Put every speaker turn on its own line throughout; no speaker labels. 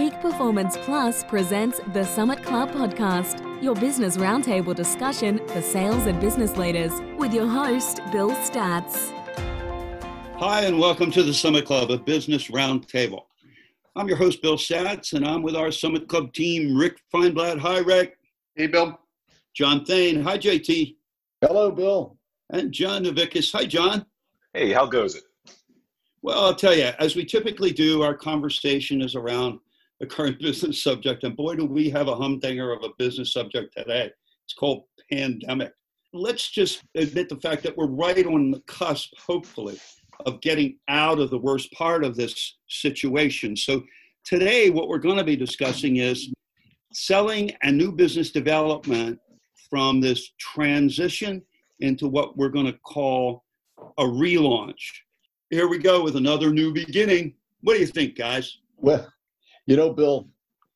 Peak Performance Plus presents the Summit Club podcast, your business roundtable discussion for sales and business leaders, with your host, Bill Statz.
Hi, and welcome to the Summit Club, a business roundtable. I'm your host, Bill Statz, and I'm with our Summit Club team, Rick Feinblatt. Hi, Rick.
Hey, Bill.
John Thane. Hi, JT.
Hello, Bill.
And John Novickis. Hi, John.
Hey, how goes it?
Well, I'll tell you, as we typically do, our conversation is around a current business subject. And boy, do we have a humdinger of a business subject today. It's called pandemic. Let's just admit the fact that we're right on the cusp, hopefully, of getting out of the worst part of this situation. So today, what we're going to be discussing is selling and new business development from this transition into what we're going to call a relaunch. Here we go with another new beginning. What do you think, guys?
Well, you know, Bill,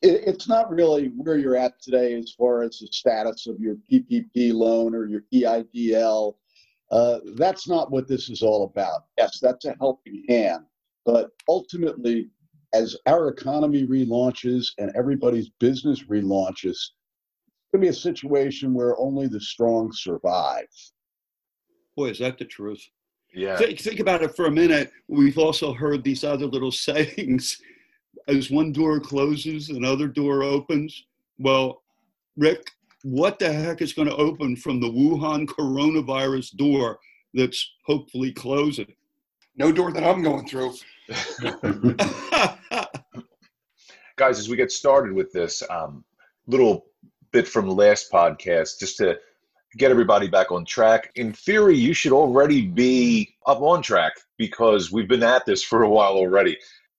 it, it's not really where you're at today as far as the status of your PPP loan or your EIDL. Uh, that's not what this is all about. Yes, that's a helping hand. But ultimately, as our economy relaunches and everybody's business relaunches, it's going to be a situation where only the strong survive.
Boy, is that the truth.
Yeah.
Think, think about it for a minute. We've also heard these other little sayings as one door closes, another door opens. Well, Rick, what the heck is going to open from the Wuhan coronavirus door that's hopefully closing?
No door that I'm going through.
Guys, as we get started with this um, little bit from the last podcast, just to get everybody back on track, in theory, you should already be up on track because we've been at this for a while already.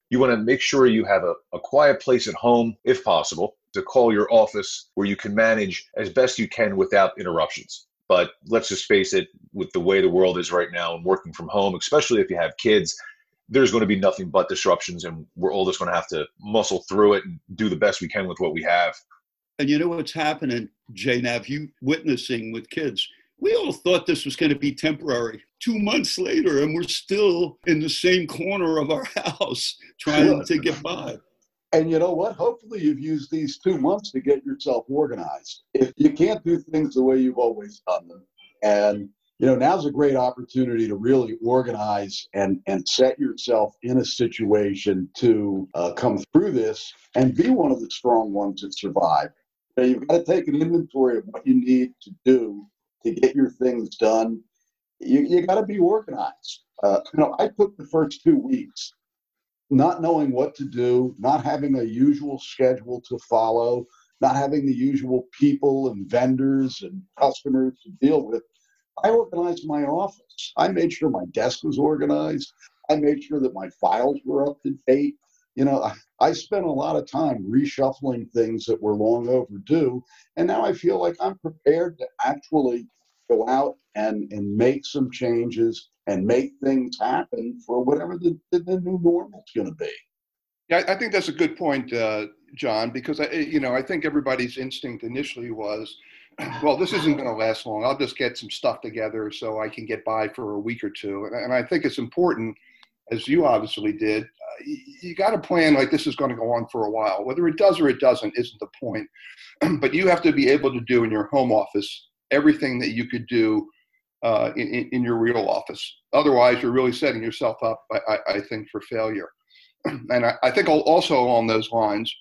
You want to make sure you have a, a quiet place at home, if possible, to call your office where you can manage as best you can without interruptions. But let's just face it, with the way the world is right now and working from home, especially if you have kids, there's going to be nothing but disruptions, and we're all just going to have to muscle through it and do the best we can with what we have.
And you know what's happening, Jay Nav, you witnessing with kids. We all thought this was going to be temporary. Two months later, and we're still in the same corner of our house trying to get by.
And you know what? Hopefully, you've used these two months to get yourself organized. If you can't do things the way you've always done them, and you know, now's a great opportunity to really organize and and set yourself in a situation to uh, come through this and be one of the strong ones that survive. You know, you've got to take an inventory of what you need to do to get your things done. You, you got to be organized. Uh, you know, I took the first two weeks not knowing what to do, not having a usual schedule to follow, not having the usual people and vendors and customers to deal with, I organized my office. I made sure my desk was organized. I made sure that my files were up to date. You know, I, I spent a lot of time reshuffling things that were long overdue. And now I feel like I'm prepared to actually go out and, and make some changes and make things happen for whatever the, the, the new normal is going to be.
Yeah, I think that's a good point, uh, John, because I, you know, I think everybody's instinct initially was, well, this isn't going to last long. I'll just get some stuff together so I can get by for a week or two. And, and I think it's important, as you obviously did, uh, you, you got to plan like this is going to go on for a while. Whether it does or it doesn't isn't the point. but you have to be able to do in your home office everything that you could do uh, in, in, your real office. Otherwise, you're really setting yourself up, I, I, think, for failure. and I, I think also along those lines,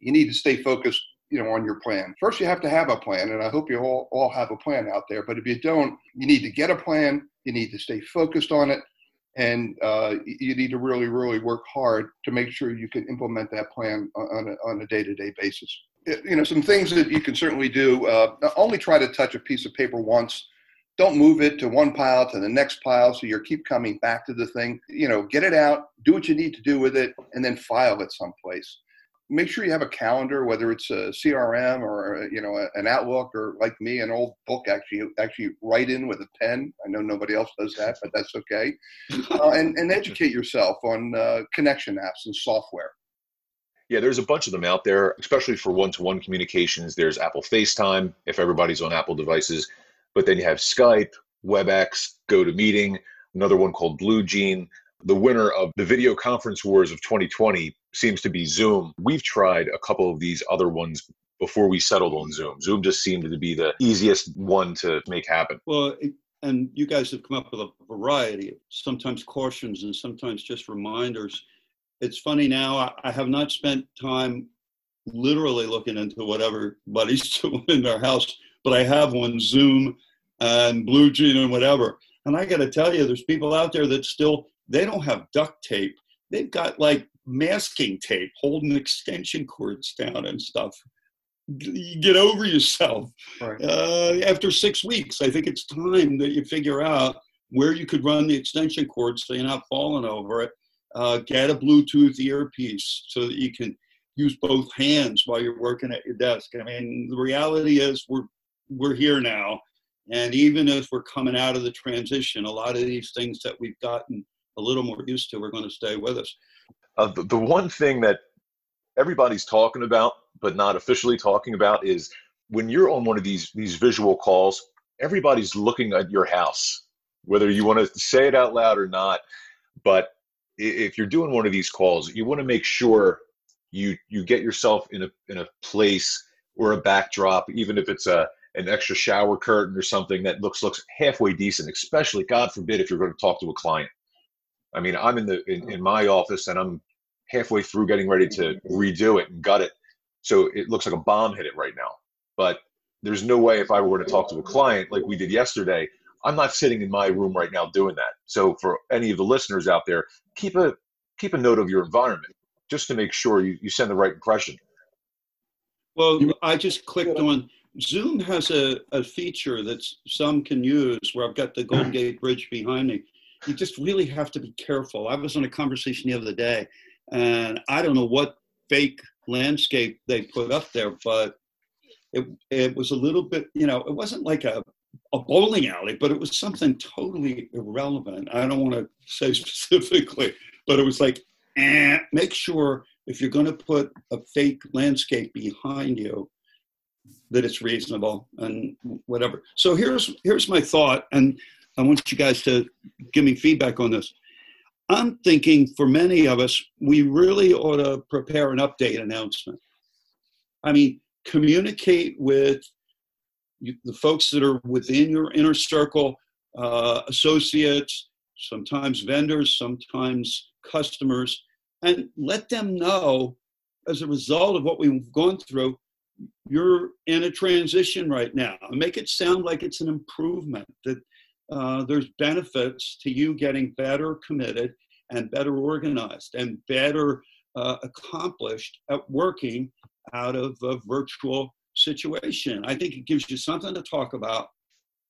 you need to stay focused, you know, on your plan. First, you have to have a plan, and I hope you all, all have a plan out there. But if you don't, you need to get a plan. You need to stay focused on it, and uh, you need to really, really work hard to make sure you can implement that plan on on a, on a day-to-day basis. You know, some things that you can certainly do. Uh, only try to touch a piece of paper once don't move it to one pile to the next pile so you keep coming back to the thing. You know get it out do what you need to do with it and then file it someplace. Make sure you have a calendar whether it's a crm or you know an outlook or like me an old book actually actually write in with a pen. I know nobody else does that but that's okay. Uh, and, and educate yourself on uh, connection apps and software.
Yeah, there's a bunch of them out there, especially for one to one communications. There's Apple FaceTime if everybody's on Apple devices, but then you have Skype, WebEx, GoToMeeting, another one called BlueJean. the winner of the video conference wars of 2020 seems to be Zoom. We've tried a couple of these other ones before we settled on Zoom. Zoom just seemed to be the easiest one to make happen.
Well, and you guys have come up with a variety, of sometimes cautions and sometimes just reminders. It's funny now, I have not spent time literally looking into whatever buddy's doing in their house, but I have one Zoom and Blue BlueJean and whatever. And I got to tell you, there's people out there that still they don't have duct tape. They've got like masking tape holding extension cords down and stuff. Get over yourself. Right. Uh, after six weeks, I think it's time that you figure out where you could run the extension cord so you're not falling over it. Uh, get a Bluetooth earpiece so that you can use both hands while you're working at your desk. I mean, the reality is we're we're here now, and even if we're coming out of the transition, a lot of these things that we've gotten a little more used to we're going to stay with us.
Uh, the, the one thing that everybody's talking about, but not officially talking about, is when you're on one of these these visual calls, everybody's looking at your house, whether you want to say it out loud or not. But if you're doing one of these calls, you want to make sure you you get yourself in a in a place or a backdrop, even if it's a an extra shower curtain or something that looks looks halfway decent. Especially, God forbid, if you're going to talk to a client. I mean, I'm in the in, in my office and I'm halfway through getting ready to redo it and gut it, so it looks like a bomb hit it right now. But there's no way if I were to talk to a client like we did yesterday, I'm not sitting in my room right now doing that. So for any of the listeners out there, keep a keep a note of your environment just to make sure you, you send the right impression.
Well, I just clicked on Zoom has a, a feature that some can use where I've got the Golden mm. Gate Bridge behind me. You just really have to be careful. I was on a conversation the other day, and I don't know what fake landscape they put up there, but it, it was a little bit, you know, it wasn't like a, a bowling alley, but it was something totally irrelevant. I don't want to say specifically, but it was like and make sure if you're going to put a fake landscape behind you that it's reasonable and whatever. So here's here's my thought and i want you guys to give me feedback on this. I'm thinking for many of us we really ought to prepare an update announcement. I mean communicate with the folks that are within your inner circle uh, associates sometimes vendors sometimes customers and let them know as a result of what we've gone through you're in a transition right now. Make it sound like it's an improvement that uh, there's benefits to you getting better committed and better organized and better uh, accomplished at working out of a virtual situation. I think it gives you something to talk about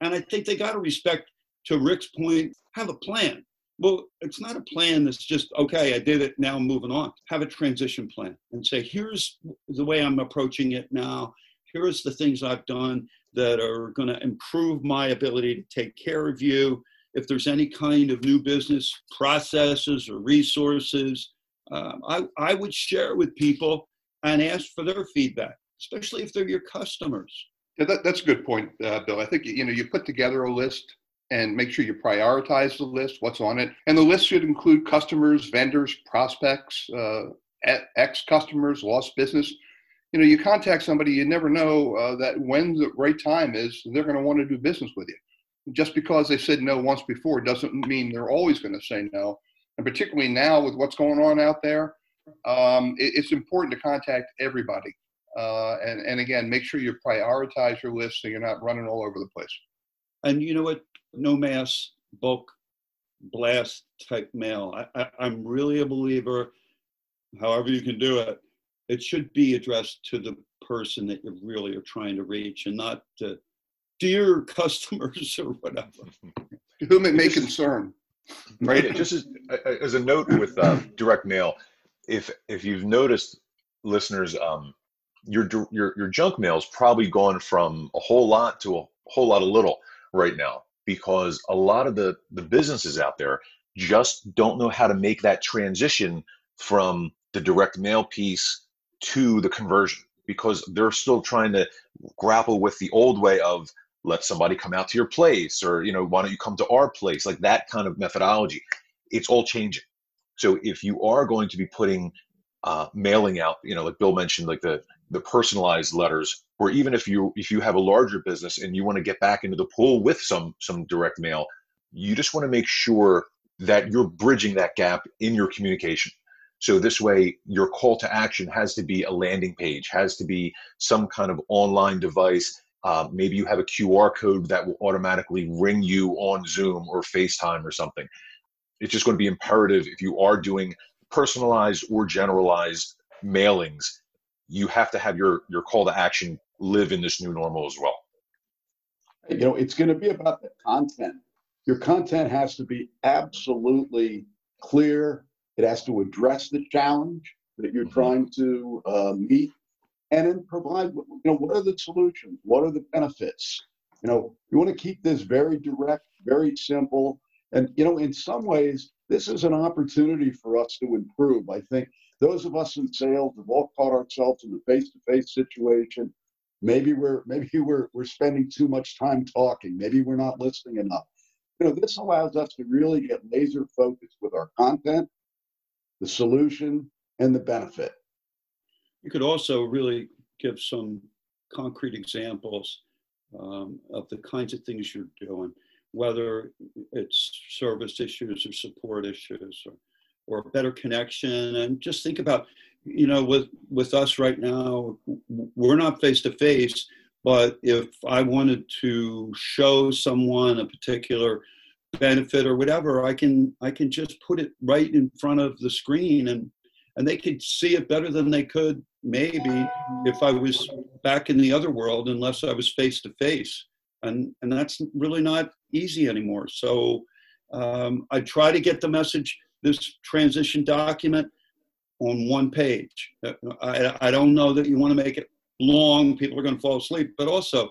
and i think they got to respect to rick's point have a plan well, it's not a plan that's just, okay, I did it, now I'm moving on. Have a transition plan and say, here's the way I'm approaching it now. Here's the things I've done that are going to improve my ability to take care of you. If there's any kind of new business processes or resources, um, I, I would share with people and ask for their feedback, especially if they're your customers.
Yeah, that, that's a good point, uh, Bill. I think you know you put together a list and make sure you prioritize the list, what's on it. And the list should include customers, vendors, prospects, uh, ex customers, lost business. You know, you contact somebody, you never know uh, that when the right time is, they're going to want to do business with you. Just because they said no once before doesn't mean they're always going to say no. And particularly now with what's going on out there, um, it, it's important to contact everybody. Uh, and, and again, make sure you prioritize your list so you're not running all over the place.
And you know what? no mass bulk blast type mail. I, am really a believer, however you can do it, it should be addressed to the person that you really are trying to reach and not to dear customers or whatever.
Whom it may concern.
Right. Just as, as a note with uh, direct mail, if if you've noticed, listeners, um, your your your junk mail's probably gone from a whole lot to a whole lot of little right now because a lot of the the businesses out there just don't know how to make that transition from the direct mail piece to the conversion because they're still trying to grapple with the old way of let somebody come out to your place or you know why don't you come to our place like that kind of methodology it's all changing. So if you are going to be putting uh, mailing out, you know, like Bill mentioned, like the the personalized letters, or even if you if you have a larger business and you want to get back into the pool with some some direct mail, you just want to make sure that you're bridging that gap in your communication. So this way, your call to action has to be a landing page, has to be some kind of online device. Uh, maybe you have a QR code that will automatically ring you on Zoom or FaceTime or something. It's just going to be imperative if you are doing personalized or generalized mailings, you have to have your your call to action live in this new normal as well.
You know, it's going to be about the content. Your content has to be absolutely clear. It has to address the challenge that you're mm-hmm. trying to uh, meet, and then provide. You know, what are the solutions? What are the benefits? You know, you want to keep this very direct, very simple, and you know, in some ways, this is an opportunity for us to improve. I think those of us in sales have all caught ourselves in the face-to-face situation. Maybe we're maybe we're we're spending too much time talking. Maybe we're not listening enough. You know, this allows us to really get laser focused with our content, the solution, and the benefit.
You could also really give some concrete examples um, of the kinds of things you're doing whether it's service issues or support issues or, or better connection. And just think about, you know, with, with us right now, we're not face to face, but if I wanted to show someone a particular benefit or whatever, I can I can just put it right in front of the screen and and they could see it better than they could maybe if I was back in the other world unless I was face to face and and that's really not easy anymore. So um, I try to get the message, this transition document, on one page. Uh, I, I don't know that you want to make it long; people are going to fall asleep. But also,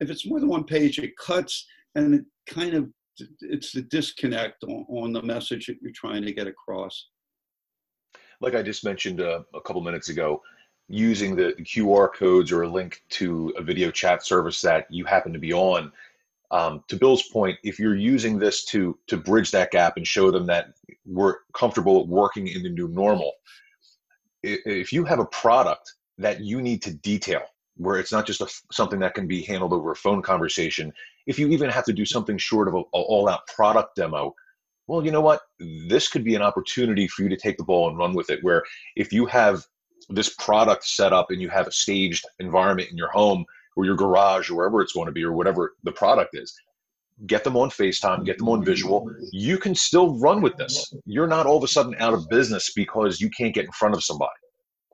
if it's more than one page, it cuts and it kind of it's the disconnect on, on the message that you're trying to get across.
Like I just mentioned uh, a couple minutes ago, using the QR codes or a link to a video chat service that you happen to be on. Um, to Bill's point, if you're using this to to bridge that gap and show them that we're comfortable working in the new normal, if you have a product that you need to detail, where it's not just a, something that can be handled over a phone conversation, if you even have to do something short of an all-out product demo, well, you know what? This could be an opportunity for you to take the ball and run with it. Where if you have this product set up and you have a staged environment in your home or your garage or wherever it's going to be or whatever the product is get them on facetime get them on visual you can still run with this. You're not all of a sudden out of business because you can't get in front of somebody.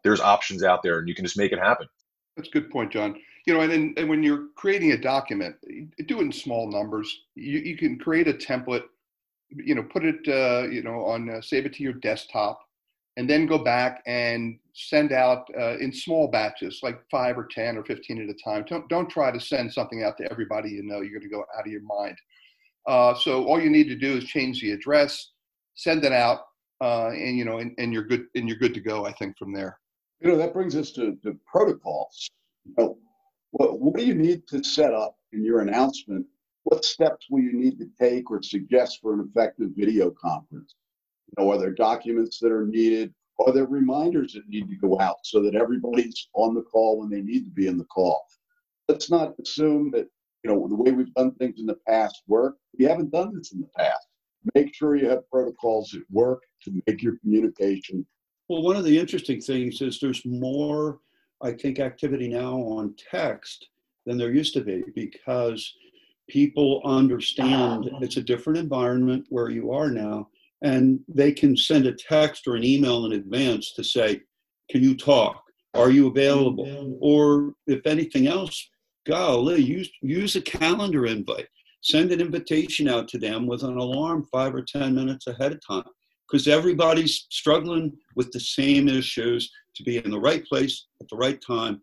There's options out there and you can just make it happen.
That's a good point john. You know and, then, and when you're creating a document do it in small numbers. You, you can create a template you know put it uh, you know on uh, save it to your desktop and then go back and send out uh, in small batches, like five or 10 or 15 at a time. Don't, don't try to send something out to everybody you know. You're going to go out of your mind. Uh, so all you need to do is change the address, send it out, uh, and you know, and, and, you're good. And you're good to go. I think from there.
You know, that brings us to, the protocols. You what, what do you need to set up in your announcement? What steps will you need to take or suggest for an effective video conference? You know, are there documents that are needed? Are there reminders that need to go out so that everybody's on the call when they need to be in the call? Let's not assume that, you know, the way we've done things in the past work. We haven't done this in the past. Make sure you have protocols that work to make your communication.
Well, one of the interesting things is there's more, I think, activity now on text than there used to be because people understand it's a different environment where you are now and they can send a text or an email in advance to say, Can you talk? Are you available? Or if anything else, golly, use, use a calendar invite. Send an invitation out to them with an alarm five or 10 minutes ahead of time because everybody's struggling with the same issues to be in the right place at the right time,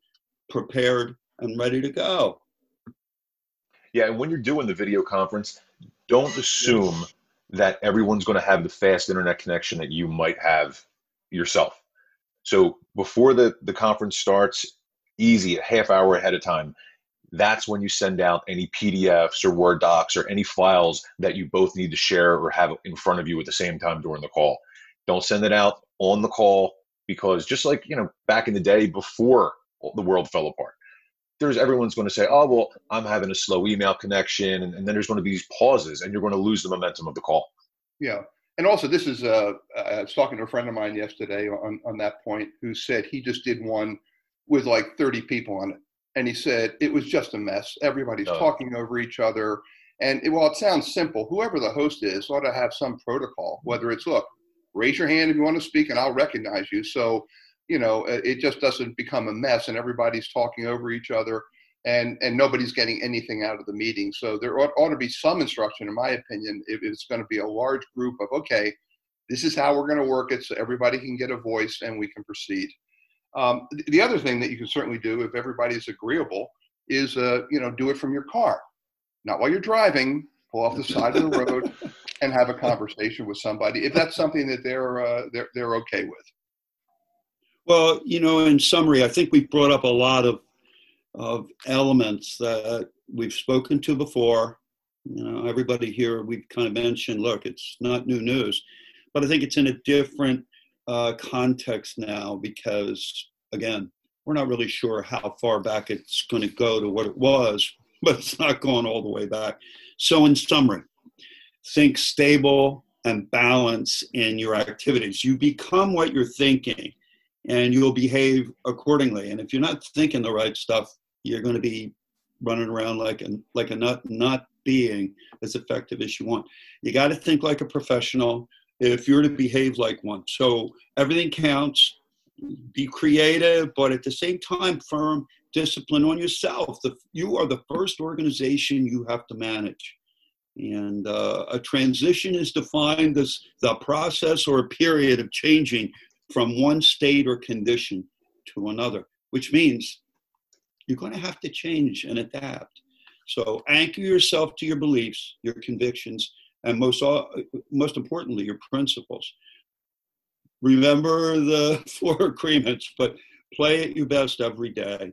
prepared and ready to go.
Yeah, and when you're doing the video conference, don't assume that everyone's going to have the fast internet connection that you might have yourself. So before the, the conference starts, easy, a half hour ahead of time, that's when you send out any PDFs or Word docs or any files that you both need to share or have in front of you at the same time during the call. Don't send it out on the call because just like, you know, back in the day before the world fell apart, there's everyone's going to say, oh, well, I'm having a slow email connection. And, and then there's going to be these pauses and you're going to lose the momentum of the call.
Yeah. And also, this is, uh, I was talking to a friend of mine yesterday on, on that point who said he just did one with like 30 people on it. And he said it was just a mess. Everybody's oh. talking over each other. And it, while it sounds simple, whoever the host is ought to have some protocol, whether it's, look, raise your hand if you want to speak and I'll recognize you. So, you know, it just doesn't become a mess and everybody's talking over each other and, and nobody's getting anything out of the meeting. So there ought, ought to be some instruction, in my opinion, if it's going to be a large group of, okay, this is how we're going to work it so everybody can get a voice and we can proceed. Um, the other thing that you can certainly do if everybody's agreeable is, uh, you know, do it from your car. Not while you're driving, pull off the side of the road and have a conversation with somebody if that's something that they're, uh, they're, they're okay with.
Well, you know, in summary, I think we've brought up a lot of, of elements that we've spoken to before. You know, everybody here, we've kind of mentioned, look, it's not new news, but I think it's in a different uh, context now because, again, we're not really sure how far back it's going to go to what it was, but it's not going all the way back. So, in summary, think stable and balance in your activities. You become what you're thinking and you'll behave accordingly. And if you're not thinking the right stuff, you're going to be running around like a, like a nut, not being as effective as you want. You got to think like a professional if you're to behave like one. So everything counts. Be creative, but at the same time, firm discipline on yourself. The, you are the first organization you have to manage. And uh, a transition is defined as the process or a period of changing from one state or condition to another, which means you're going to have to change and adapt. So anchor yourself to your beliefs, your convictions, and most, most importantly, your principles. Remember the four agreements, but play at your best every day.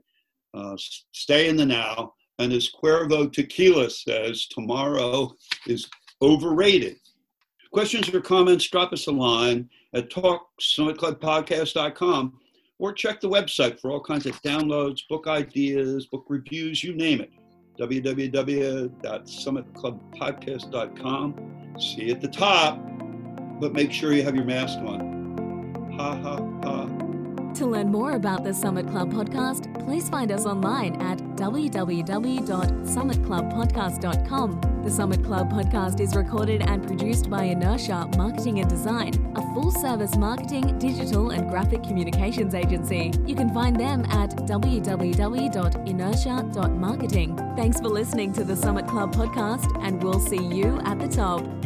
Uh, stay in the now. And as Cuervo Tequila says, tomorrow is overrated. Questions or comments, drop us a line at talksummitclubpodcast.com or check the website for all kinds of downloads, book ideas, book reviews, you name it www.summitclubpodcast.com. See you at the top, but make sure you have your mask on. Ha ha ha.
To learn more about the Summit Club podcast, please find us online at www.summitclubpodcast.com. The Summit Club podcast is recorded and produced by Inertia Marketing and Design, a full service marketing, digital, and graphic communications agency. You can find them at www.inertia.marketing. Thanks for listening to the Summit Club podcast, and we'll see you at the top.